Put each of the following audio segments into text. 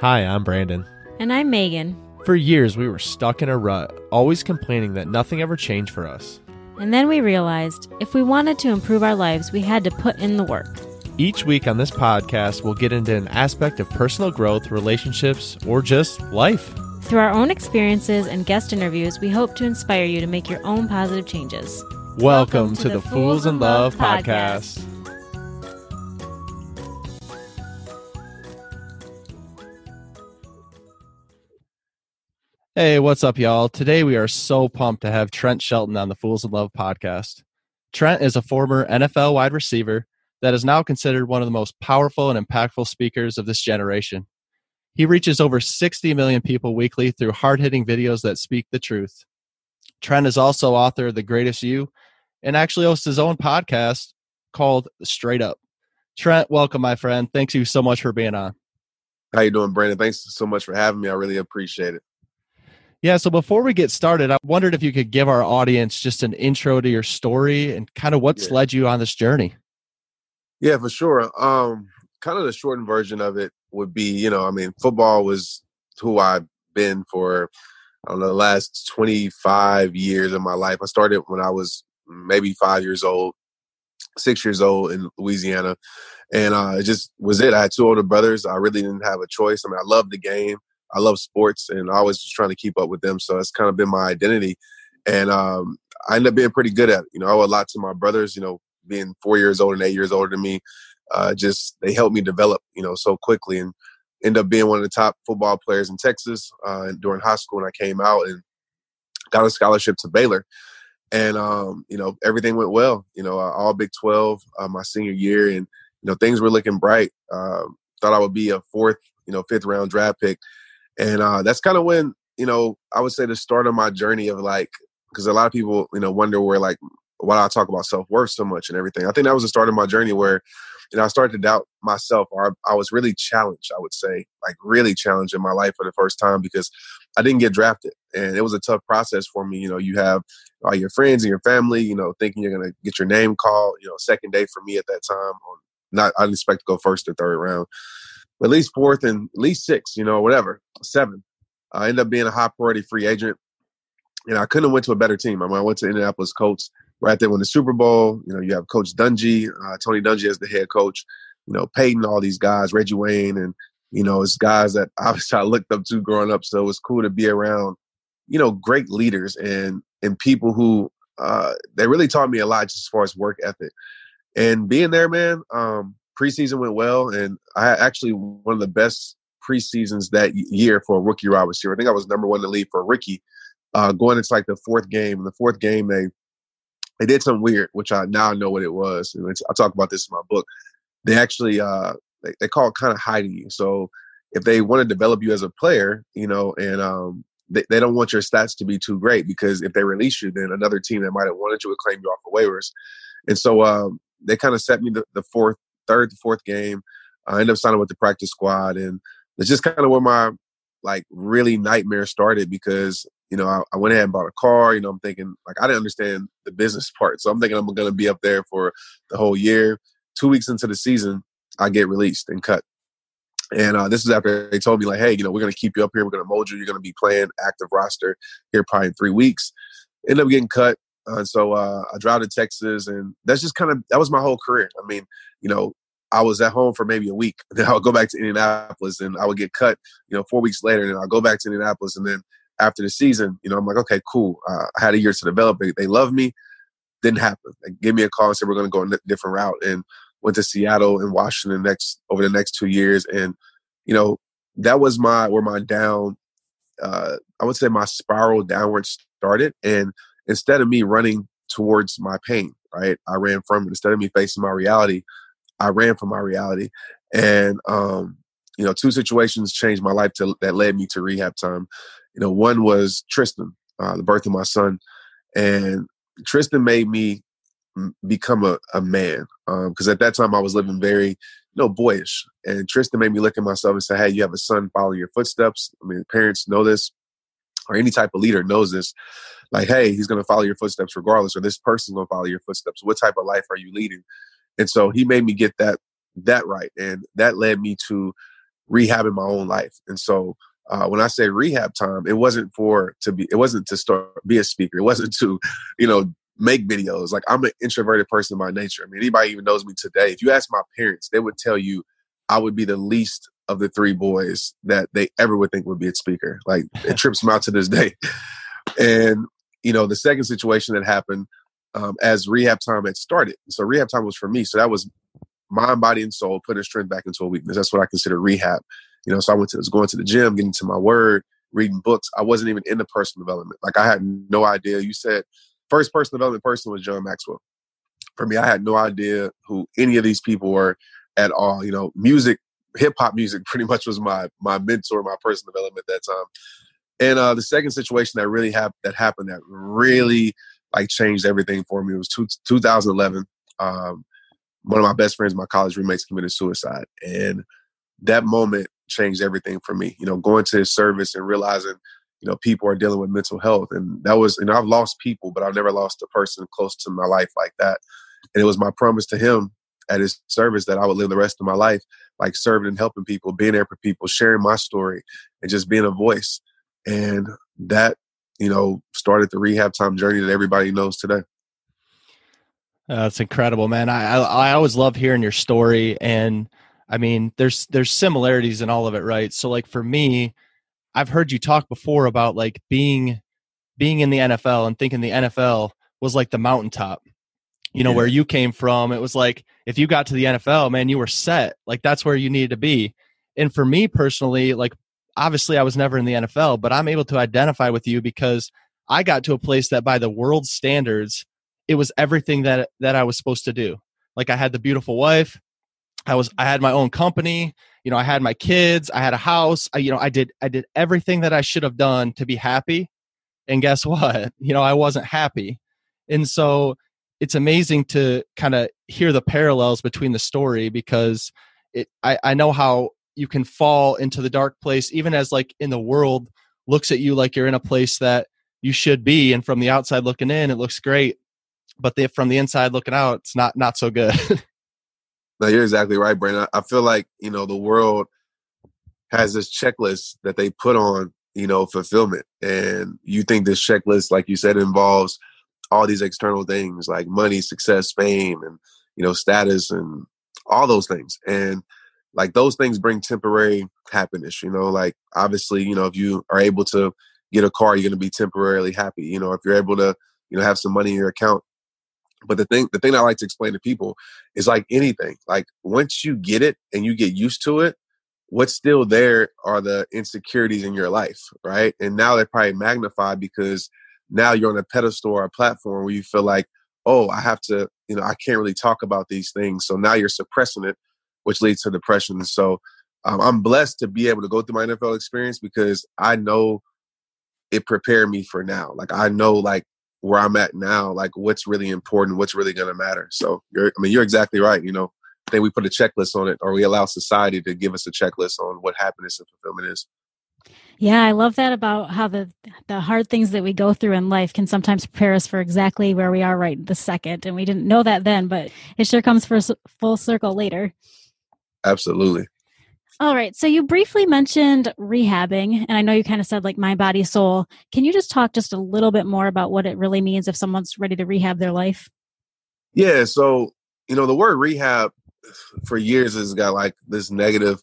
Hi, I'm Brandon. And I'm Megan. For years, we were stuck in a rut, always complaining that nothing ever changed for us. And then we realized if we wanted to improve our lives, we had to put in the work. Each week on this podcast, we'll get into an aspect of personal growth, relationships, or just life. Through our own experiences and guest interviews, we hope to inspire you to make your own positive changes. Welcome, Welcome to, to, the, Fools in Love, Love podcast. podcast. Hey, what's up, y'all? Today we are so pumped to have Trent Shelton on the Fools in Love podcast. Trent is a former NFL wide receiver that is now considered one of the most powerful and impactful speakers of this generation. He reaches over 60 million people weekly through hard hitting videos that speak the truth. Trent is also author of The Greatest You and actually hosts his own podcast called Straight Up. Trent, welcome, my friend. Thanks you so much for being on. How you doing, Brandon? Thanks so much for having me. I really appreciate it. Yeah, so before we get started, I wondered if you could give our audience just an intro to your story and kind of what's yeah. led you on this journey. Yeah, for sure. Um, kind of the shortened version of it would be, you know, I mean, football was who I've been for I don't know the last 25 years of my life. I started when I was maybe five years old, six years old in Louisiana, and uh, it just was it. I had two older brothers. I really didn't have a choice. I mean, I loved the game. I love sports and I always was trying to keep up with them. So it's kind of been my identity. And um, I ended up being pretty good at it. You know, I owe a lot to my brothers, you know, being four years old and eight years older than me. Uh, just they helped me develop, you know, so quickly and end up being one of the top football players in Texas uh, during high school. And I came out and got a scholarship to Baylor. And, um, you know, everything went well, you know, uh, all Big 12 uh, my senior year. And, you know, things were looking bright. Um, thought I would be a fourth, you know, fifth round draft pick and uh, that's kind of when you know I would say the start of my journey of like because a lot of people you know wonder where like why I talk about self worth so much and everything. I think that was the start of my journey where you know I started to doubt myself or I, I was really challenged. I would say like really challenged in my life for the first time because I didn't get drafted and it was a tough process for me. You know, you have all your friends and your family, you know, thinking you're gonna get your name called. You know, second day for me at that time on not I didn't expect to go first or third round at least fourth and at least six, you know, whatever, seven. I ended up being a high priority free agent. And I couldn't have went to a better team. I mean, I went to Indianapolis Colts right there when the Super Bowl. You know, you have Coach Dungy, uh, Tony Dungy as the head coach. You know, Peyton, all these guys, Reggie Wayne, and you know, it's guys that obviously I looked up to growing up. So it was cool to be around, you know, great leaders and and people who uh, they really taught me a lot just as far as work ethic. And being there, man, um, preseason went well, and I actually one of the best preseasons that year for a rookie wide receiver. I think I was number one in the league for a rookie. Uh, going into like the fourth game, in the fourth game they they did something weird, which I now know what it was. And I talk about this in my book. They actually uh, they, they call it kind of hiding you. So if they want to develop you as a player, you know, and um, they, they don't want your stats to be too great because if they release you, then another team that might have wanted you would claim you off of waivers. And so um, they kind of set me the, the fourth third to fourth game. I ended up signing with the practice squad, and it's just kind of where my like really nightmare started because you know I, I, went ahead and bought a car. You know, I'm thinking like I didn't understand the business part, so I'm thinking I'm going to be up there for the whole year. Two weeks into the season, I get released and cut. And uh, this is after they told me like, hey, you know, we're going to keep you up here. We're going to mold you. You're going to be playing active roster here probably in three weeks. End up getting cut. Uh, so uh, I drive to Texas, and that's just kind of that was my whole career. I mean, you know, I was at home for maybe a week. Then I would go back to Indianapolis, and I would get cut. You know, four weeks later, and I'll go back to Indianapolis, and then after the season, you know, I'm like, okay, cool. Uh, I had a year to develop. They, they love me. Didn't happen. They gave me a call and said we're going to go a different route, and went to Seattle and Washington next over the next two years, and you know, that was my where my down. Uh, I would say my spiral downward started, and instead of me running towards my pain, right? I ran from it. Instead of me facing my reality, I ran from my reality. And um, you know, two situations changed my life to, that led me to rehab time. You know, one was Tristan, uh, the birth of my son, and Tristan made me become a, a man because um, at that time I was living very you know boyish, and Tristan made me look at myself and say, "Hey, you have a son following your footsteps." I mean, parents know this, or any type of leader knows this like, hey, he's going to follow your footsteps regardless, or this person's going to follow your footsteps. What type of life are you leading? And so he made me get that that right, and that led me to rehabbing my own life. And so uh, when I say rehab time, it wasn't for to be, it wasn't to start be a speaker. It wasn't to, you know, make videos. Like I'm an introverted person by nature. I mean, anybody even knows me today. If you ask my parents, they would tell you I would be the least of the three boys that they ever would think would be a speaker. Like it trips them out to this day. And you know, the second situation that happened um, as rehab time had started. So rehab time was for me. So that was mind, body, and soul putting strength back into a weakness. That's what I consider rehab. You know, so I went to was going to the gym, getting to my word, reading books. I wasn't even into personal development. Like I had no idea. You said first personal development person was John Maxwell. For me, I had no idea who any of these people were at all. You know, music, hip hop music, pretty much was my my mentor, my personal development at that time. And uh, the second situation that really happened that happened that really like changed everything for me It was two, 2011. Um, one of my best friends, my college roommates, committed suicide, and that moment changed everything for me. You know, going to his service and realizing, you know, people are dealing with mental health, and that was, know, I've lost people, but I've never lost a person close to my life like that. And it was my promise to him at his service that I would live the rest of my life like serving and helping people, being there for people, sharing my story, and just being a voice. And that, you know, started the rehab time journey that everybody knows today. Uh, that's incredible, man. I, I, I always love hearing your story, and I mean, there's there's similarities in all of it, right? So, like for me, I've heard you talk before about like being being in the NFL and thinking the NFL was like the mountaintop. You know, yeah. where you came from, it was like if you got to the NFL, man, you were set. Like that's where you needed to be. And for me personally, like obviously I was never in the NFL, but I'm able to identify with you because I got to a place that by the world standards, it was everything that that I was supposed to do. Like I had the beautiful wife, I was I had my own company, you know, I had my kids, I had a house, I, you know, I did I did everything that I should have done to be happy. And guess what? You know, I wasn't happy. And so it's amazing to kind of hear the parallels between the story because it I, I know how you can fall into the dark place even as like in the world looks at you like you're in a place that you should be and from the outside looking in it looks great but the, from the inside looking out it's not not so good. No you're exactly right brandon. I feel like you know the world has this checklist that they put on you know fulfillment and you think this checklist like you said involves all these external things like money success fame and you know status and all those things and like those things bring temporary happiness you know like obviously you know if you are able to get a car you're going to be temporarily happy you know if you're able to you know have some money in your account. But the thing the thing i like to explain to people is like anything like once you get it and you get used to it what's still there are the insecurities in your life right? And now they're probably magnified because now you're on a pedestal or a platform where you feel like oh i have to you know i can't really talk about these things. So now you're suppressing it which leads to depression. So um, I'm blessed to be able to go through my NFL experience because I know it prepared me for now. Like I know like where I'm at now, like what's really important, what's really going to matter. So you're, I mean, you're exactly right. You know, I think we put a checklist on it, or we allow society to give us a checklist on what happiness and fulfillment is. Yeah, I love that about how the the hard things that we go through in life can sometimes prepare us for exactly where we are right the second, and we didn't know that then, but it sure comes for full circle later. Absolutely. All right. So you briefly mentioned rehabbing, and I know you kind of said like my body, soul. Can you just talk just a little bit more about what it really means if someone's ready to rehab their life? Yeah. So, you know, the word rehab for years has got like this negative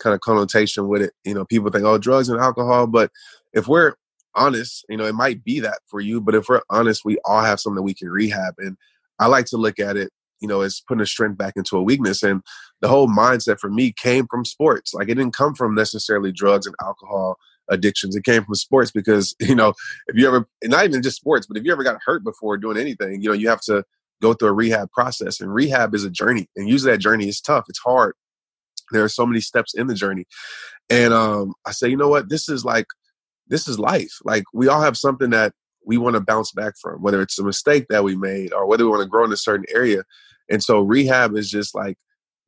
kind of connotation with it. You know, people think, oh, drugs and alcohol. But if we're honest, you know, it might be that for you. But if we're honest, we all have something we can rehab. And I like to look at it you know, as putting a strength back into a weakness. And the whole mindset for me came from sports. Like it didn't come from necessarily drugs and alcohol addictions. It came from sports because, you know, if you ever, not even just sports, but if you ever got hurt before doing anything, you know, you have to go through a rehab process. And rehab is a journey. And usually that journey is tough. It's hard. There are so many steps in the journey. And um, I say, you know what? This is like, this is life. Like we all have something that we want to bounce back from, whether it's a mistake that we made or whether we want to grow in a certain area. And so rehab is just like,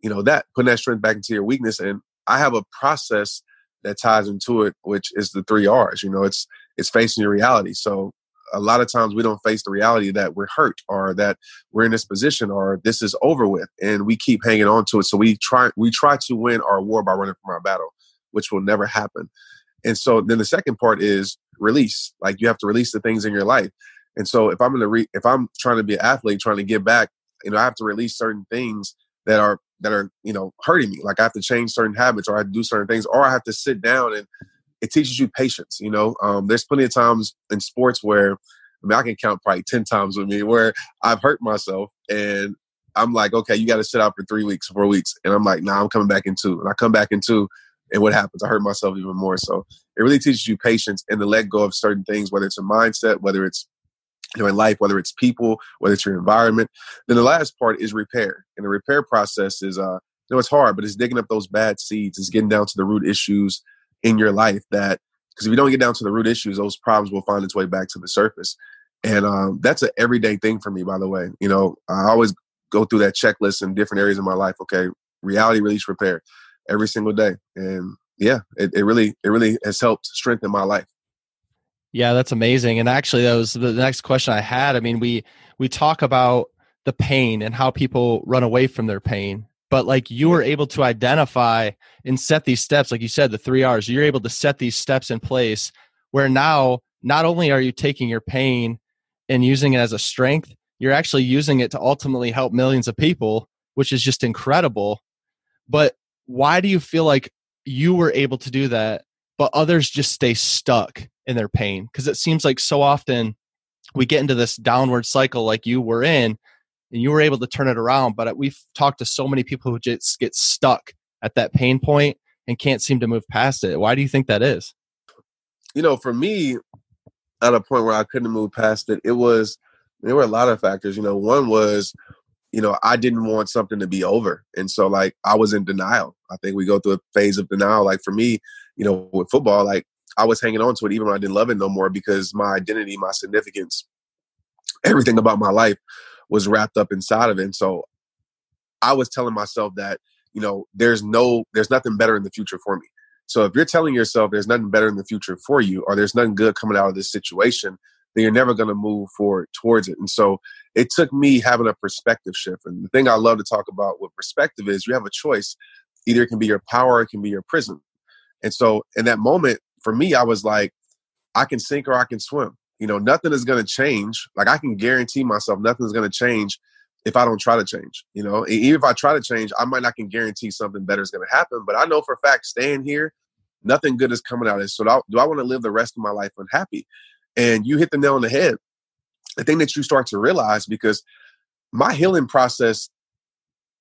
you know, that putting that strength back into your weakness. And I have a process that ties into it, which is the three R's. You know, it's it's facing your reality. So a lot of times we don't face the reality that we're hurt or that we're in this position or this is over with and we keep hanging on to it so we try we try to win our war by running from our battle which will never happen and so then the second part is release like you have to release the things in your life and so if i'm to re- if i'm trying to be an athlete trying to get back you know i have to release certain things that are that are you know hurting me like i have to change certain habits or i do certain things or i have to sit down and it teaches you patience. You know, um, there's plenty of times in sports where I mean, I can count probably ten times with me where I've hurt myself and I'm like, okay, you got to sit out for three weeks, four weeks, and I'm like, nah, I'm coming back in two, and I come back in two, and what happens? I hurt myself even more. So it really teaches you patience and to let go of certain things, whether it's a mindset, whether it's in life, whether it's people, whether it's your environment. Then the last part is repair, and the repair process is uh, you know, it's hard, but it's digging up those bad seeds, it's getting down to the root issues in your life that because if you don't get down to the root issues, those problems will find its way back to the surface. And um, that's an everyday thing for me, by the way. You know, I always go through that checklist in different areas of my life. Okay, reality, release, repair, every single day. And yeah, it, it really, it really has helped strengthen my life. Yeah, that's amazing. And actually, that was the next question I had. I mean, we we talk about the pain and how people run away from their pain but like you were able to identify and set these steps like you said the three r's you're able to set these steps in place where now not only are you taking your pain and using it as a strength you're actually using it to ultimately help millions of people which is just incredible but why do you feel like you were able to do that but others just stay stuck in their pain because it seems like so often we get into this downward cycle like you were in and you were able to turn it around. But uh, we've talked to so many people who just get stuck at that pain point and can't seem to move past it. Why do you think that is? You know, for me, at a point where I couldn't move past it, it was there were a lot of factors. You know, one was, you know, I didn't want something to be over. And so like I was in denial. I think we go through a phase of denial. Like for me, you know, with football, like I was hanging on to it even when I didn't love it no more because my identity, my significance, everything about my life was wrapped up inside of it. And so I was telling myself that, you know, there's no, there's nothing better in the future for me. So if you're telling yourself there's nothing better in the future for you, or there's nothing good coming out of this situation, then you're never going to move forward towards it. And so it took me having a perspective shift. And the thing I love to talk about with perspective is you have a choice. Either it can be your power, or it can be your prison. And so in that moment, for me, I was like, I can sink or I can swim you know, nothing is going to change. Like I can guarantee myself nothing's going to change if I don't try to change. You know, even if I try to change, I might not can guarantee something better is going to happen. But I know for a fact, staying here, nothing good is coming out of this. So do I, I want to live the rest of my life unhappy? And you hit the nail on the head. The thing that you start to realize because my healing process,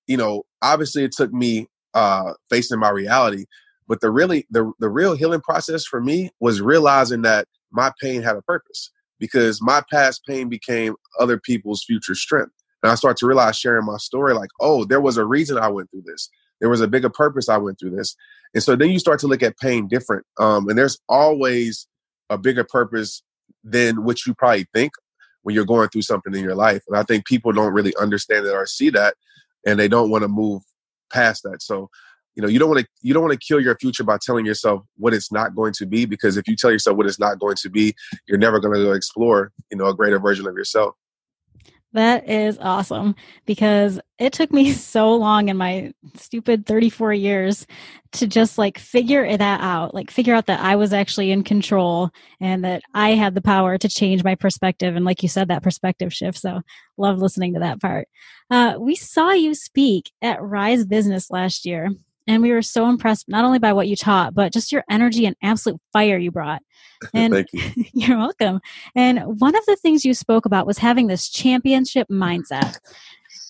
you know, obviously it took me uh, facing my reality, but the really the the real healing process for me was realizing that my pain had a purpose because my past pain became other people's future strength. And I start to realize sharing my story, like, oh, there was a reason I went through this. There was a bigger purpose I went through this. And so then you start to look at pain different. Um, and there's always a bigger purpose than what you probably think when you're going through something in your life. And I think people don't really understand that or see that, and they don't want to move past that. So you know you don't want to you don't want to kill your future by telling yourself what it's not going to be because if you tell yourself what it's not going to be you're never going to explore you know a greater version of yourself that is awesome because it took me so long in my stupid 34 years to just like figure that out, like figure out that I was actually in control and that I had the power to change my perspective. And like you said, that perspective shift. So love listening to that part. Uh, we saw you speak at Rise Business last year and we were so impressed not only by what you taught but just your energy and absolute fire you brought. And Thank you. you're welcome. And one of the things you spoke about was having this championship mindset.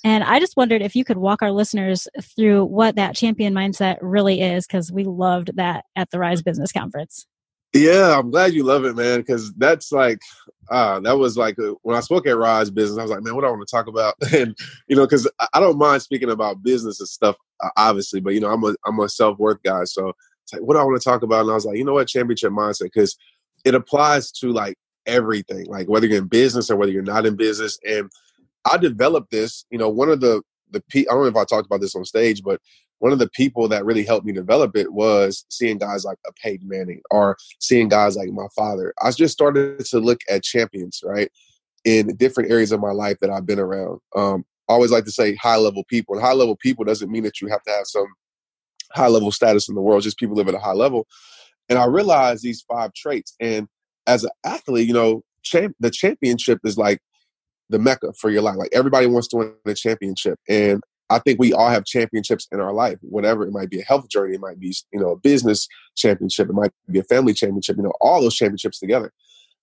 And i just wondered if you could walk our listeners through what that champion mindset really is because we loved that at the rise business conference yeah, I'm glad you love it, man, because that's like, uh, that was like uh, when I spoke at Rise Business, I was like, man, what do I want to talk about? And, you know, because I don't mind speaking about business and stuff, obviously, but, you know, I'm a, I'm a self worth guy. So it's like, what do I want to talk about? And I was like, you know what, championship mindset, because it applies to like everything, like whether you're in business or whether you're not in business. And I developed this, you know, one of the, the, I don't know if I talked about this on stage, but one of the people that really helped me develop it was seeing guys like a Peyton Manning or seeing guys like my father. I just started to look at champions, right, in different areas of my life that I've been around. Um, I always like to say high level people, and high level people doesn't mean that you have to have some high level status in the world. Just people live at a high level. And I realized these five traits. And as an athlete, you know, champ, the championship is like the mecca for your life. Like everybody wants to win a championship. And I think we all have championships in our life, whatever it might be a health journey, it might be, you know, a business championship, it might be a family championship, you know, all those championships together.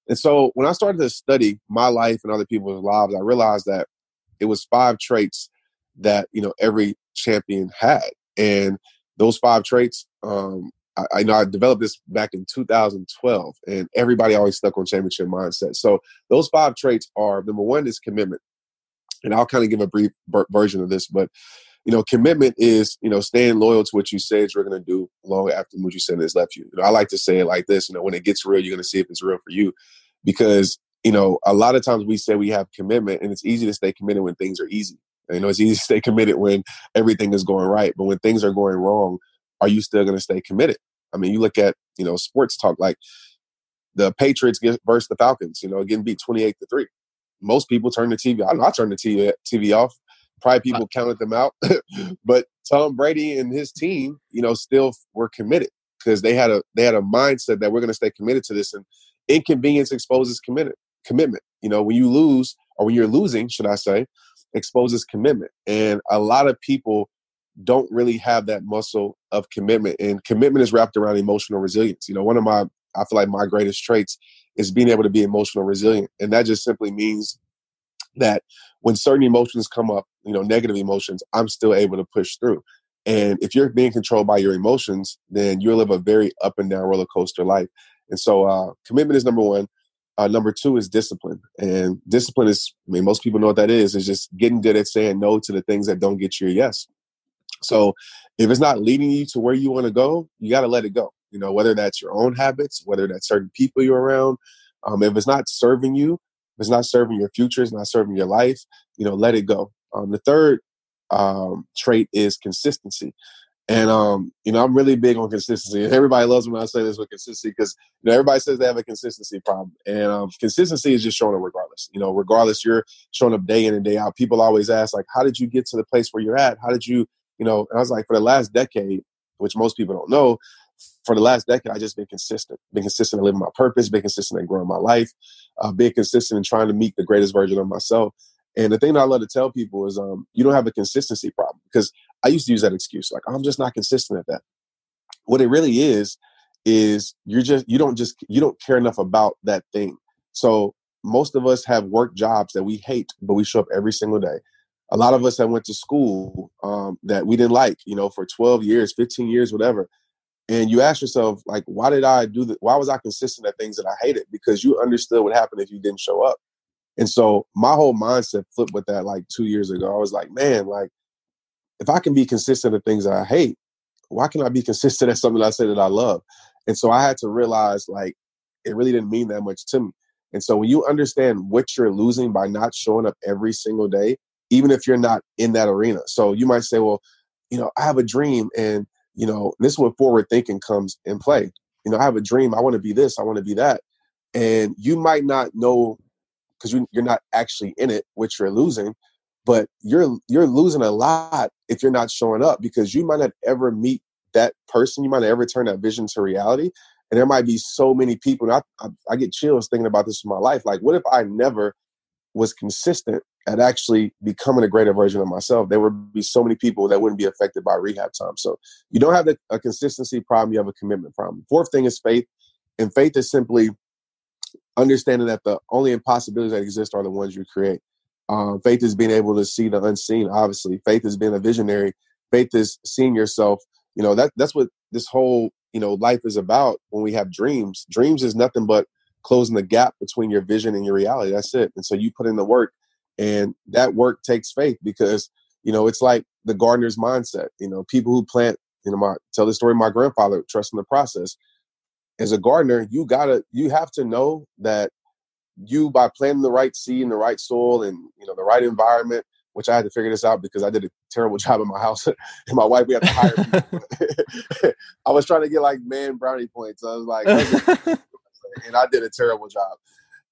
And so when I started to study my life and other people's lives, I realized that it was five traits that, you know, every champion had. And those five traits, um, I, I, know I developed this back in 2012, and everybody always stuck on championship mindset. So those five traits are number one is commitment, and I'll kind of give a brief version of this, but you know, commitment is you know staying loyal to what you said you're going to do long after what you said has left you. you know, I like to say it like this: you know, when it gets real, you're going to see if it's real for you, because you know, a lot of times we say we have commitment, and it's easy to stay committed when things are easy. You know, it's easy to stay committed when everything is going right, but when things are going wrong, are you still going to stay committed? I mean, you look at you know sports talk like the Patriots get versus the Falcons. You know, getting beat twenty eight to three. Most people turn the TV. I, know I turn the TV, TV off. Probably uh people counted them out, but Tom Brady and his team, you know, still were committed because they had a they had a mindset that we're going to stay committed to this, and inconvenience exposes committed commitment. You know, when you lose or when you're losing, should I say, exposes commitment. And a lot of people don't really have that muscle of commitment. And commitment is wrapped around emotional resilience. You know, one of my, I feel like my greatest traits is being able to be emotional resilient. And that just simply means that when certain emotions come up, you know, negative emotions, I'm still able to push through. And if you're being controlled by your emotions, then you'll live a very up and down roller coaster life. And so, uh, commitment is number one. Uh, number two is discipline. And discipline is, I mean, most people know what that is, is just getting good at saying no to the things that don't get you a yes. So if it's not leading you to where you want to go, you got to let it go. You know, whether that's your own habits, whether that's certain people you're around, um, if it's not serving you, if it's not serving your future, it's not serving your life, you know, let it go. Um, the third um, trait is consistency. And um, you know, I'm really big on consistency. Everybody loves when I say this with consistency because you know everybody says they have a consistency problem, and um, consistency is just showing up regardless. You know, regardless, you're showing up day in and day out. People always ask like, "How did you get to the place where you're at? How did you?" You know, and I was like, for the last decade, which most people don't know, for the last decade, I just been consistent, been consistent in living my purpose, been consistent in growing my life, uh, being consistent in trying to meet the greatest version of myself. And the thing that I love to tell people is, um, you don't have a consistency problem because I used to use that excuse, like I'm just not consistent at that. What it really is, is you're just you don't just you don't care enough about that thing. So most of us have work jobs that we hate, but we show up every single day. A lot of us that went to school um, that we didn't like, you know, for 12 years, 15 years, whatever. And you ask yourself, like, why did I do that? Why was I consistent at things that I hated? Because you understood what happened if you didn't show up. And so my whole mindset flipped with that like two years ago. I was like, man, like if I can be consistent at things that I hate, why can I be consistent at something that I say that I love? And so I had to realize like it really didn't mean that much to me. And so when you understand what you're losing by not showing up every single day, even if you're not in that arena. So you might say, well, you know, I have a dream and, you know, this is where forward thinking comes in play. You know, I have a dream. I want to be this. I want to be that. And you might not know because you, you're not actually in it, which you're losing but you're you're losing a lot if you're not showing up because you might not ever meet that person you might not ever turn that vision to reality and there might be so many people I, I, I get chills thinking about this in my life like what if i never was consistent at actually becoming a greater version of myself there would be so many people that wouldn't be affected by rehab time so you don't have the, a consistency problem you have a commitment problem fourth thing is faith and faith is simply understanding that the only impossibilities that exist are the ones you create um, faith is being able to see the unseen. Obviously, faith is being a visionary. Faith is seeing yourself. You know that that's what this whole you know life is about. When we have dreams, dreams is nothing but closing the gap between your vision and your reality. That's it. And so you put in the work, and that work takes faith because you know it's like the gardener's mindset. You know, people who plant. You know, my tell the story. Of my grandfather trusting the process. As a gardener, you gotta you have to know that you by planting the right seed in the right soil and you know the right environment which I had to figure this out because I did a terrible job in my house. and my wife, we had to hire. I was trying to get like man brownie points. I was like, and I did a terrible job.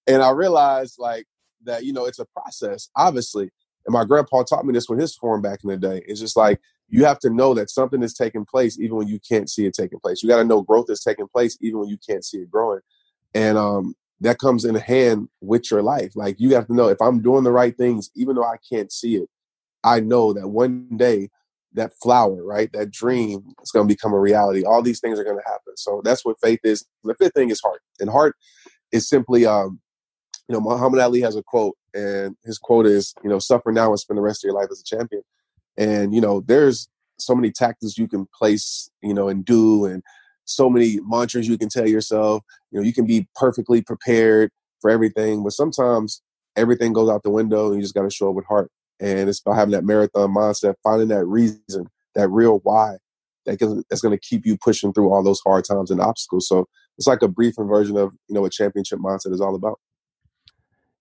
And I realized like that, you know, it's a process, obviously. And my grandpa taught me this with his form back in the day. It's just like you have to know that something is taking place even when you can't see it taking place. You got to know growth is taking place even when you can't see it growing. And um, that comes in hand with your life. Like you have to know if I'm doing the right things, even though I can't see it, I know that one day that flower, right, that dream is going to become a reality. All these things are going to happen. So that's what faith is. The fifth thing is heart, and heart is simply, um, you know, Muhammad Ali has a quote, and his quote is, you know, suffer now and spend the rest of your life as a champion. And you know, there's so many tactics you can place, you know, and do, and so many mantras you can tell yourself. You know, you can be perfectly prepared for everything, but sometimes everything goes out the window, and you just got to show up with heart. And it's about having that marathon mindset, finding that reason, that real why that can, that's going to keep you pushing through all those hard times and obstacles. So it's like a brief version of you know what championship mindset is all about.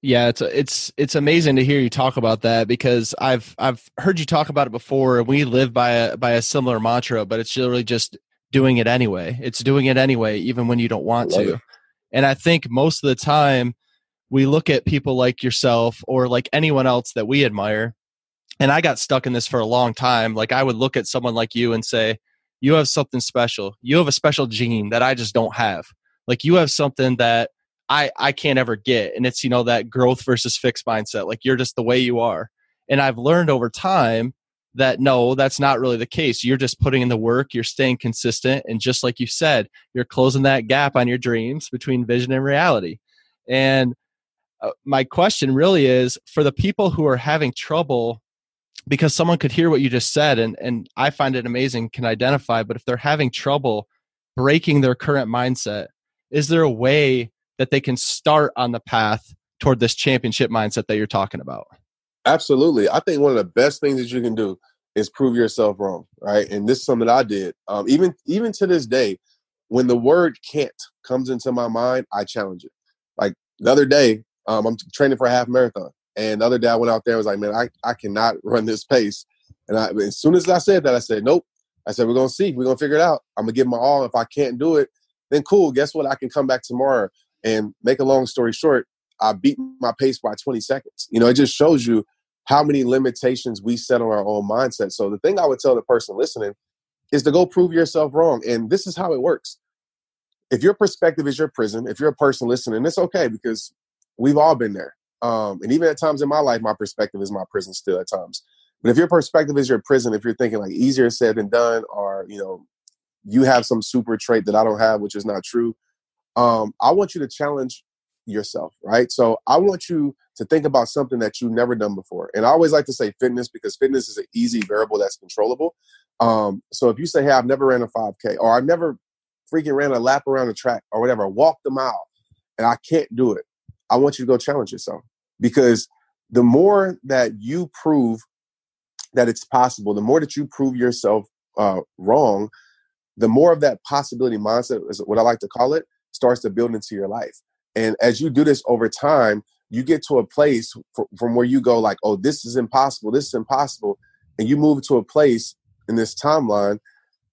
Yeah, it's it's it's amazing to hear you talk about that because I've I've heard you talk about it before, and we live by a by a similar mantra, but it's really just doing it anyway. It's doing it anyway, even when you don't want to. It. And I think most of the time we look at people like yourself or like anyone else that we admire, and I got stuck in this for a long time. Like I would look at someone like you and say, "You have something special. You have a special gene that I just don't have. Like you have something that." I I can't ever get. And it's you know that growth versus fixed mindset. Like you're just the way you are. And I've learned over time that no, that's not really the case. You're just putting in the work, you're staying consistent, and just like you said, you're closing that gap on your dreams between vision and reality. And uh, my question really is for the people who are having trouble because someone could hear what you just said and and I find it amazing can identify but if they're having trouble breaking their current mindset is there a way that they can start on the path toward this championship mindset that you're talking about? Absolutely. I think one of the best things that you can do is prove yourself wrong, right? And this is something I did. Um, even even to this day, when the word "can't" comes into my mind, I challenge it. Like the other day, um, I'm training for a half marathon, and the other day I went out there and was like, "Man, I, I cannot run this pace." And I, as soon as I said that, I said, "Nope." I said, "We're gonna see. We're gonna figure it out. I'm gonna give my all. If I can't do it, then cool. Guess what? I can come back tomorrow and make a long story short, I beat my pace by 20 seconds. You know, it just shows you how many limitations we set on our own mindset. So the thing I would tell the person listening is to go prove yourself wrong. And this is how it works. If your perspective is your prison, if you're a person listening, it's okay because we've all been there. Um, and even at times in my life, my perspective is my prison still at times. But if your perspective is your prison, if you're thinking like easier said than done, or you know, you have some super trait that I don't have, which is not true, um, I want you to challenge yourself, right? So I want you to think about something that you've never done before. And I always like to say fitness because fitness is an easy variable that's controllable. Um, so if you say, hey, I've never ran a 5K or I've never freaking ran a lap around the track or whatever, walked a mile and I can't do it, I want you to go challenge yourself because the more that you prove that it's possible, the more that you prove yourself uh, wrong, the more of that possibility mindset is what I like to call it starts to build into your life. And as you do this over time, you get to a place from where you go like, oh, this is impossible, this is impossible, and you move to a place in this timeline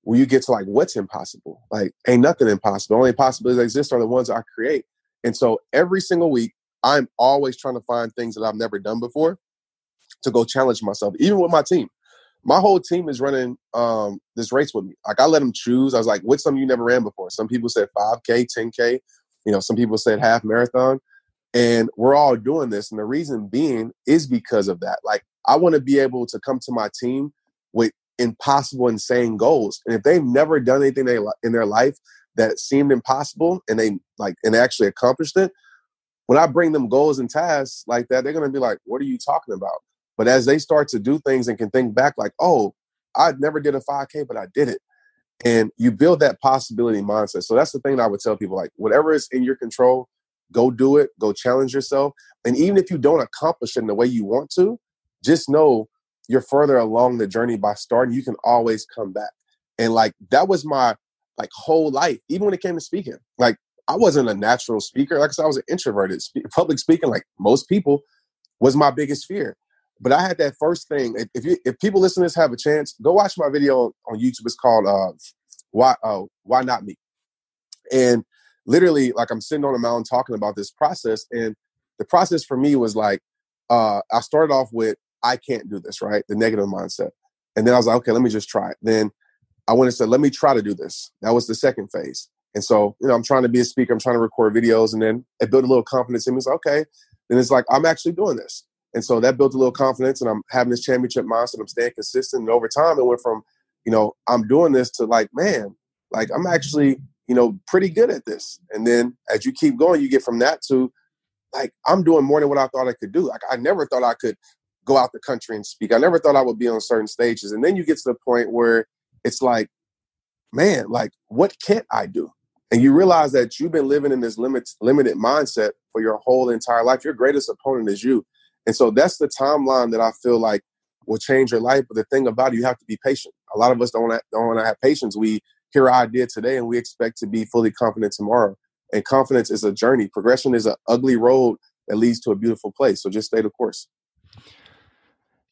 where you get to like, what's impossible? Like, ain't nothing impossible. The only possibilities that exist are the ones I create. And so every single week, I'm always trying to find things that I've never done before to go challenge myself, even with my team my whole team is running um, this race with me. Like I let them choose. I was like, "What's something you never ran before?" Some people said 5K, 10K. You know, some people said half marathon, and we're all doing this. And the reason being is because of that. Like I want to be able to come to my team with impossible, insane goals. And if they've never done anything they in their life that seemed impossible, and they like and actually accomplished it, when I bring them goals and tasks like that, they're gonna be like, "What are you talking about?" But as they start to do things and can think back, like, oh, I never did a 5K, but I did it. And you build that possibility mindset. So that's the thing that I would tell people like, whatever is in your control, go do it, go challenge yourself. And even if you don't accomplish it in the way you want to, just know you're further along the journey by starting. You can always come back. And like, that was my like whole life, even when it came to speaking. Like, I wasn't a natural speaker. Like I said, I was an introverted. public speaking, like most people, was my biggest fear. But I had that first thing. If you if people listen to this have a chance, go watch my video on YouTube. It's called uh, "Why uh, Why Not Me," and literally, like I'm sitting on a mountain talking about this process, and the process for me was like uh, I started off with I can't do this, right? The negative mindset, and then I was like, okay, let me just try it. Then I went and said, let me try to do this. That was the second phase. And so, you know, I'm trying to be a speaker, I'm trying to record videos, and then it built a little confidence in me. Like, okay. Then it's like, I'm actually doing this. And so that built a little confidence, and I'm having this championship mindset. I'm staying consistent. And over time, it went from, you know, I'm doing this to like, man, like I'm actually, you know, pretty good at this. And then as you keep going, you get from that to like, I'm doing more than what I thought I could do. Like, I never thought I could go out the country and speak. I never thought I would be on certain stages. And then you get to the point where it's like, man, like, what can't I do? And you realize that you've been living in this limit, limited mindset for your whole entire life. Your greatest opponent is you. And so that's the timeline that I feel like will change your life. But the thing about it, you have to be patient. A lot of us don't, don't want to have patience. We hear our idea today and we expect to be fully confident tomorrow. And confidence is a journey. Progression is an ugly road that leads to a beautiful place. So just stay the course.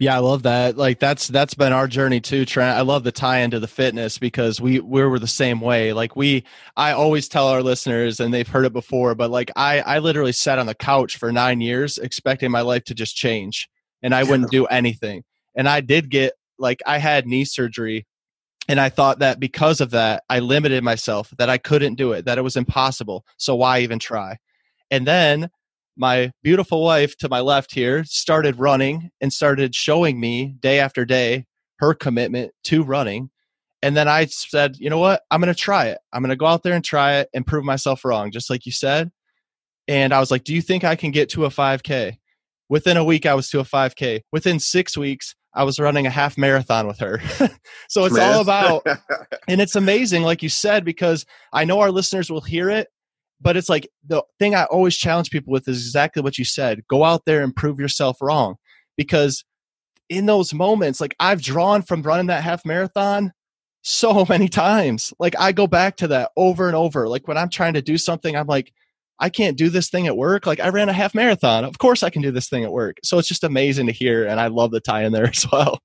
Yeah, I love that. Like that's that's been our journey too, Trent. I love the tie into the fitness because we we were the same way. Like we I always tell our listeners and they've heard it before, but like I I literally sat on the couch for 9 years expecting my life to just change and I wouldn't do anything. And I did get like I had knee surgery and I thought that because of that I limited myself that I couldn't do it, that it was impossible. So why even try? And then my beautiful wife to my left here started running and started showing me day after day her commitment to running. And then I said, you know what? I'm going to try it. I'm going to go out there and try it and prove myself wrong, just like you said. And I was like, do you think I can get to a 5K? Within a week, I was to a 5K. Within six weeks, I was running a half marathon with her. so it's all about, and it's amazing, like you said, because I know our listeners will hear it but it's like the thing I always challenge people with is exactly what you said. Go out there and prove yourself wrong. Because in those moments, like I've drawn from running that half marathon so many times. Like I go back to that over and over. Like when I'm trying to do something, I'm like, I can't do this thing at work. Like I ran a half marathon. Of course I can do this thing at work. So it's just amazing to hear. And I love the tie in there as well.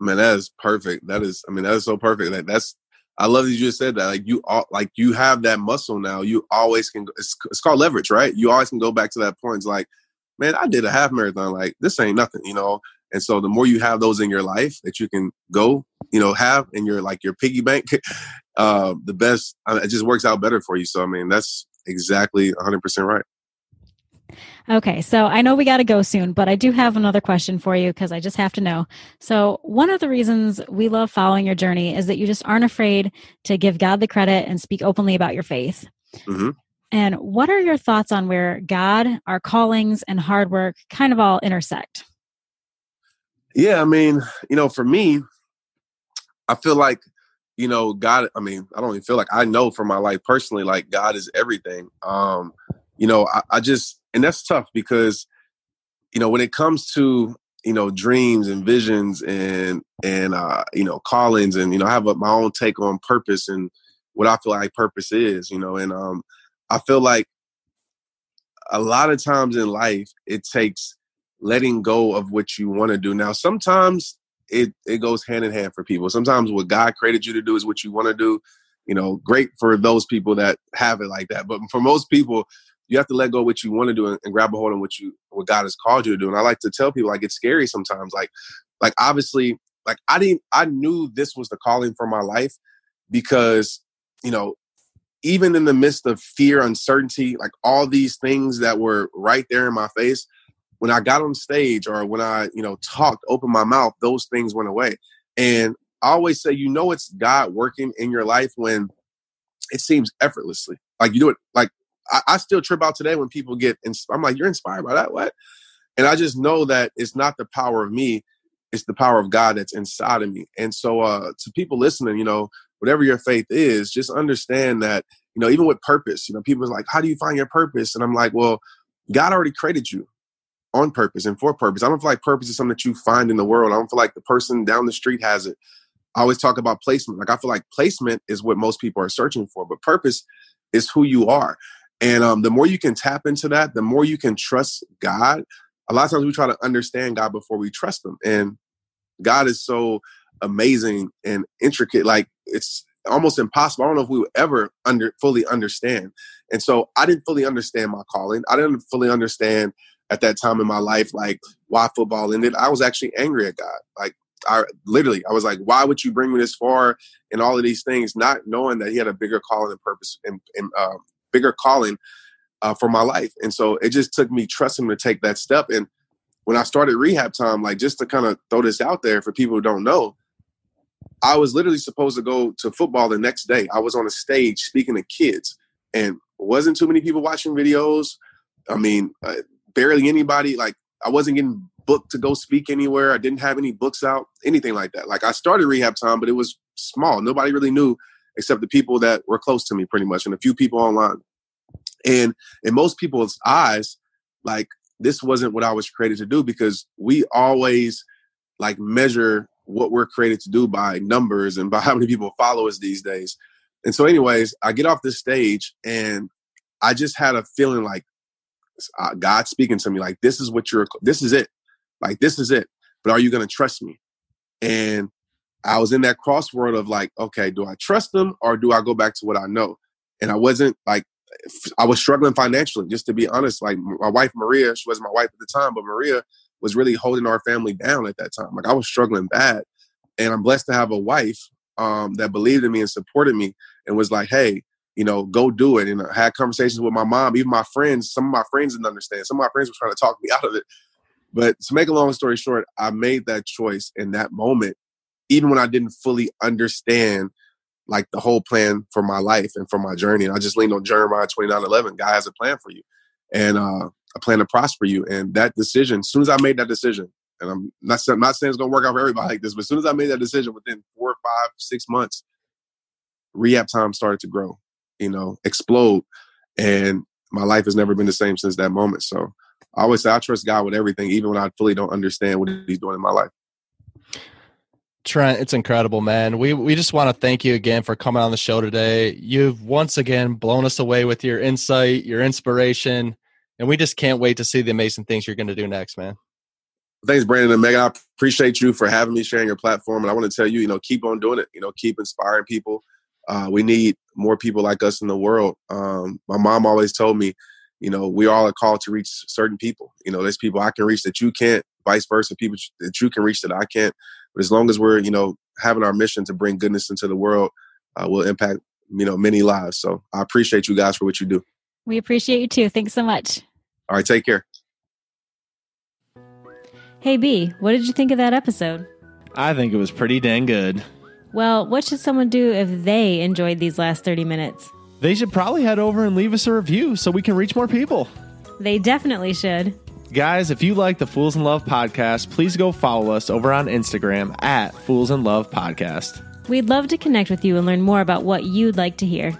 Man, that is perfect. That is, I mean, that is so perfect. That that's I love that you just said that. Like you, all, like you have that muscle now. You always can. It's, it's called leverage, right? You always can go back to that point. It's like, man, I did a half marathon. Like this ain't nothing, you know. And so the more you have those in your life that you can go, you know, have in your like your piggy bank, uh, the best. Uh, it just works out better for you. So I mean, that's exactly 100 percent right. Okay, so I know we got to go soon, but I do have another question for you because I just have to know. So, one of the reasons we love following your journey is that you just aren't afraid to give God the credit and speak openly about your faith. Mm-hmm. And what are your thoughts on where God, our callings, and hard work kind of all intersect? Yeah, I mean, you know, for me, I feel like, you know, God, I mean, I don't even feel like I know for my life personally, like God is everything. Um, you know, I, I just, and that's tough because you know when it comes to you know dreams and visions and and uh you know callings and you know I have a, my own take on purpose and what I feel like purpose is you know and um I feel like a lot of times in life it takes letting go of what you want to do. Now sometimes it it goes hand in hand for people. Sometimes what God created you to do is what you want to do you know great for those people that have it like that. But for most people you have to let go of what you want to do and, and grab a hold of what you what God has called you to do. And I like to tell people like it's scary sometimes. Like like obviously like I didn't I knew this was the calling for my life because you know even in the midst of fear, uncertainty, like all these things that were right there in my face, when I got on stage or when I, you know, talked, opened my mouth, those things went away. And I always say, you know, it's God working in your life when it seems effortlessly. Like you do it, like I, I still trip out today when people get. Ins- I'm like, you're inspired by that, what? And I just know that it's not the power of me; it's the power of God that's inside of me. And so, uh, to people listening, you know, whatever your faith is, just understand that you know, even with purpose, you know, people are like, how do you find your purpose? And I'm like, well, God already created you on purpose and for purpose. I don't feel like purpose is something that you find in the world. I don't feel like the person down the street has it. I always talk about placement. Like I feel like placement is what most people are searching for, but purpose is who you are. And um, the more you can tap into that, the more you can trust God a lot of times we try to understand God before we trust Him, and God is so amazing and intricate. Like it's almost impossible. I don't know if we would ever under fully understand. And so I didn't fully understand my calling. I didn't fully understand at that time in my life like why football ended. I was actually angry at God. Like I literally, I was like, why would you bring me this far and all of these things, not knowing that He had a bigger calling and purpose and, and uh, bigger calling uh, for my life. And so it just took me trusting to take that step. And when I started rehab time, like just to kind of throw this out there for people who don't know, I was literally supposed to go to football the next day. I was on a stage speaking to kids, and wasn't too many people watching videos. I mean, uh, barely anybody. Like I wasn't getting booked to go speak anywhere. I didn't have any books out, anything like that. Like I started rehab time, but it was small. Nobody really knew except the people that were close to me, pretty much, and a few people online. And in most people's eyes, like this wasn't what I was created to do because we always like measure what we're created to do by numbers and by how many people follow us these days. And so, anyways, I get off this stage and I just had a feeling like uh, God speaking to me, like, this is what you're, this is it. Like, this is it. But are you going to trust me? And I was in that crossword of like, okay, do I trust them or do I go back to what I know? And I wasn't like, I was struggling financially, just to be honest. Like, my wife, Maria, she wasn't my wife at the time, but Maria was really holding our family down at that time. Like I was struggling bad. And I'm blessed to have a wife um, that believed in me and supported me and was like, hey, you know, go do it. And I had conversations with my mom, even my friends. Some of my friends didn't understand. Some of my friends were trying to talk me out of it. But to make a long story short, I made that choice in that moment, even when I didn't fully understand like the whole plan for my life and for my journey. And I just leaned on Jeremiah 29 11. God has a plan for you. And uh, a plan to prosper you. And that decision, as soon as I made that decision, and I'm not, I'm not saying it's going to work out for everybody like this, but as soon as I made that decision, within four, five, six months, rehab time started to grow, you know, explode. And my life has never been the same since that moment. So I always say I trust God with everything, even when I fully don't understand what He's doing in my life. Trent, it's incredible, man. We we just want to thank you again for coming on the show today. You've once again blown us away with your insight, your inspiration, and we just can't wait to see the amazing things you're going to do next, man. Thanks, Brandon and Megan. I appreciate you for having me, sharing your platform. And I want to tell you, you know, keep on doing it. You know, keep inspiring people. Uh, we need more people like us in the world. Um, my mom always told me, you know, we all are called to reach certain people. You know, there's people I can reach that you can't, vice versa, people that you can reach that I can't. But as long as we're, you know, having our mission to bring goodness into the world, uh, will impact, you know, many lives. So I appreciate you guys for what you do. We appreciate you too. Thanks so much. All right, take care. Hey, B, what did you think of that episode? I think it was pretty dang good. Well, what should someone do if they enjoyed these last 30 minutes? They should probably head over and leave us a review so we can reach more people. They definitely should. Guys, if you like the Fools in Love podcast, please go follow us over on Instagram at Fools in Love Podcast. We'd love to connect with you and learn more about what you'd like to hear.